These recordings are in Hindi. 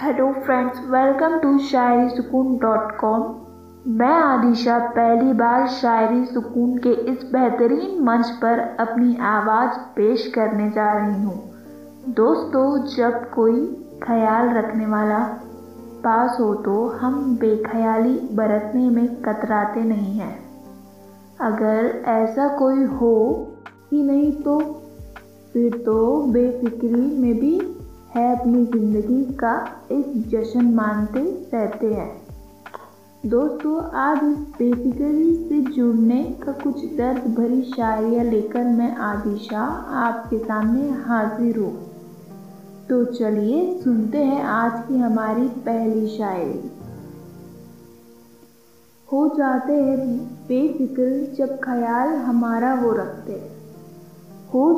Hello friends welcome to Shayari Sukoon dot com मैं आदिशा पहली बार शायरी सुकून के इस बेहतरीन मंच पर अपनी आवाज़ पेश करने जा रही हूँ। दोस्तों, जब कोई ख्याल रखने वाला पास हो तो हम बेख्याली बरतने में कतराते नहीं हैं। अगर ऐसा कोई हो ही नहीं तो फिर तो बेफिक्री में भी है अपनी ज़िंदगी का एक जश्न मानते रहते हैं। दोस्तों, आज इस बेफिक्री से जुड़ने का कुछ दर्द भरी शायरियाँ लेकर मैं आदिशा आपके सामने हाजिर हूँ। तो चलिए सुनते हैं आज की हमारी पहली शायरी। हो जाते हैं बेफिक्र जब ख्याल हमारा वो रखते हो।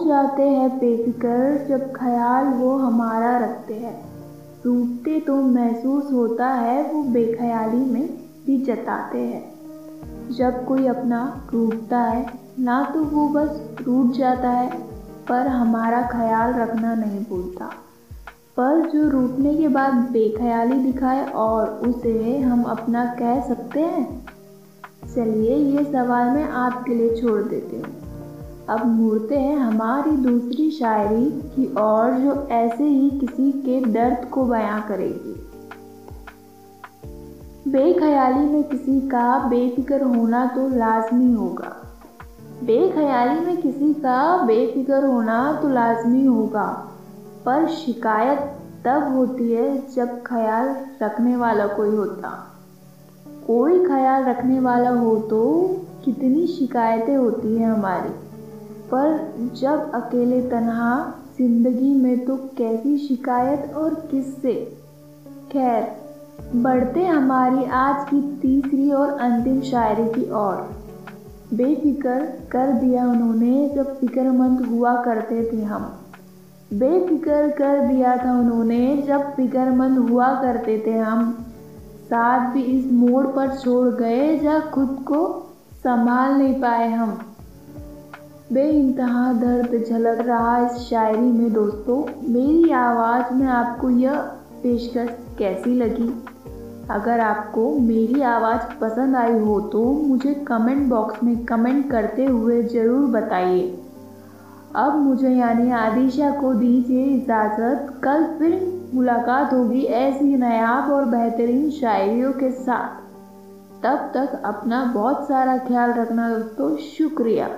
जाते हैं बेफिक्र जब ख्याल वो हमारा रखते हैं। टूटते तो महसूस होता है वो बेख्याली में भी जताते हैं। जब कोई अपना टूटता है, ना तो वो बस टूट जाता है, पर हमारा ख्याल रखना नहीं भूलता। पर जो रूटने के बाद बेख्याली दिखाए और उसे हम अपना कह सकते हैं? चलिए, ये सवाल मैं आपके लिए छोड़ देती हूँ। अब मुड़ते हैं हमारी दूसरी शायरी की ओर, जो ऐसे ही किसी के दर्द को बयां करेगी। बेख्याली में किसी का बेफिक्र होना तो लाजमी होगा। बेख्याली में किसी का बेफिक्र होना तो लाजमी होगा, पर शिकायत तब होती है जब ख्याल रखने वाला कोई होता। कोई ख्याल रखने वाला हो तो कितनी शिकायतें होती हैं हमारी। पर जब अकेले तनहा, ज़िंदगी में तो कैसी शिकायत और किससे? खैर, बढ़ते हमारी आज की तीसरी और अंतिम शायरी की ओर। बेफिक्र कर दिया उन्होंने जब फिक्रमंद हुआ करते थे हम। बेफिक्र कर दिया था उन्होंने जब फिक्रमंद हुआ करते थे हम। साथ भी इस मोड़ पर छोड़ गए जब खुद को संभाल नहीं पाए हम। बे इंतहा दर्द झलक रहा इस शायरी में दोस्तों। मेरी आवाज़ में आपको यह पेशकश कैसी लगी? अगर आपको मेरी आवाज़ पसंद आई हो तो मुझे कमेंट बॉक्स में कमेंट करते हुए ज़रूर बताइए। अब मुझे यानी आदिशा को दीजिए इजाज़त। कल फिर मुलाकात होगी ऐसी नायाब और बेहतरीन शायरियों के साथ। तब तक अपना बहुत सारा ख्याल रखना दोस्तों। शुक्रिया।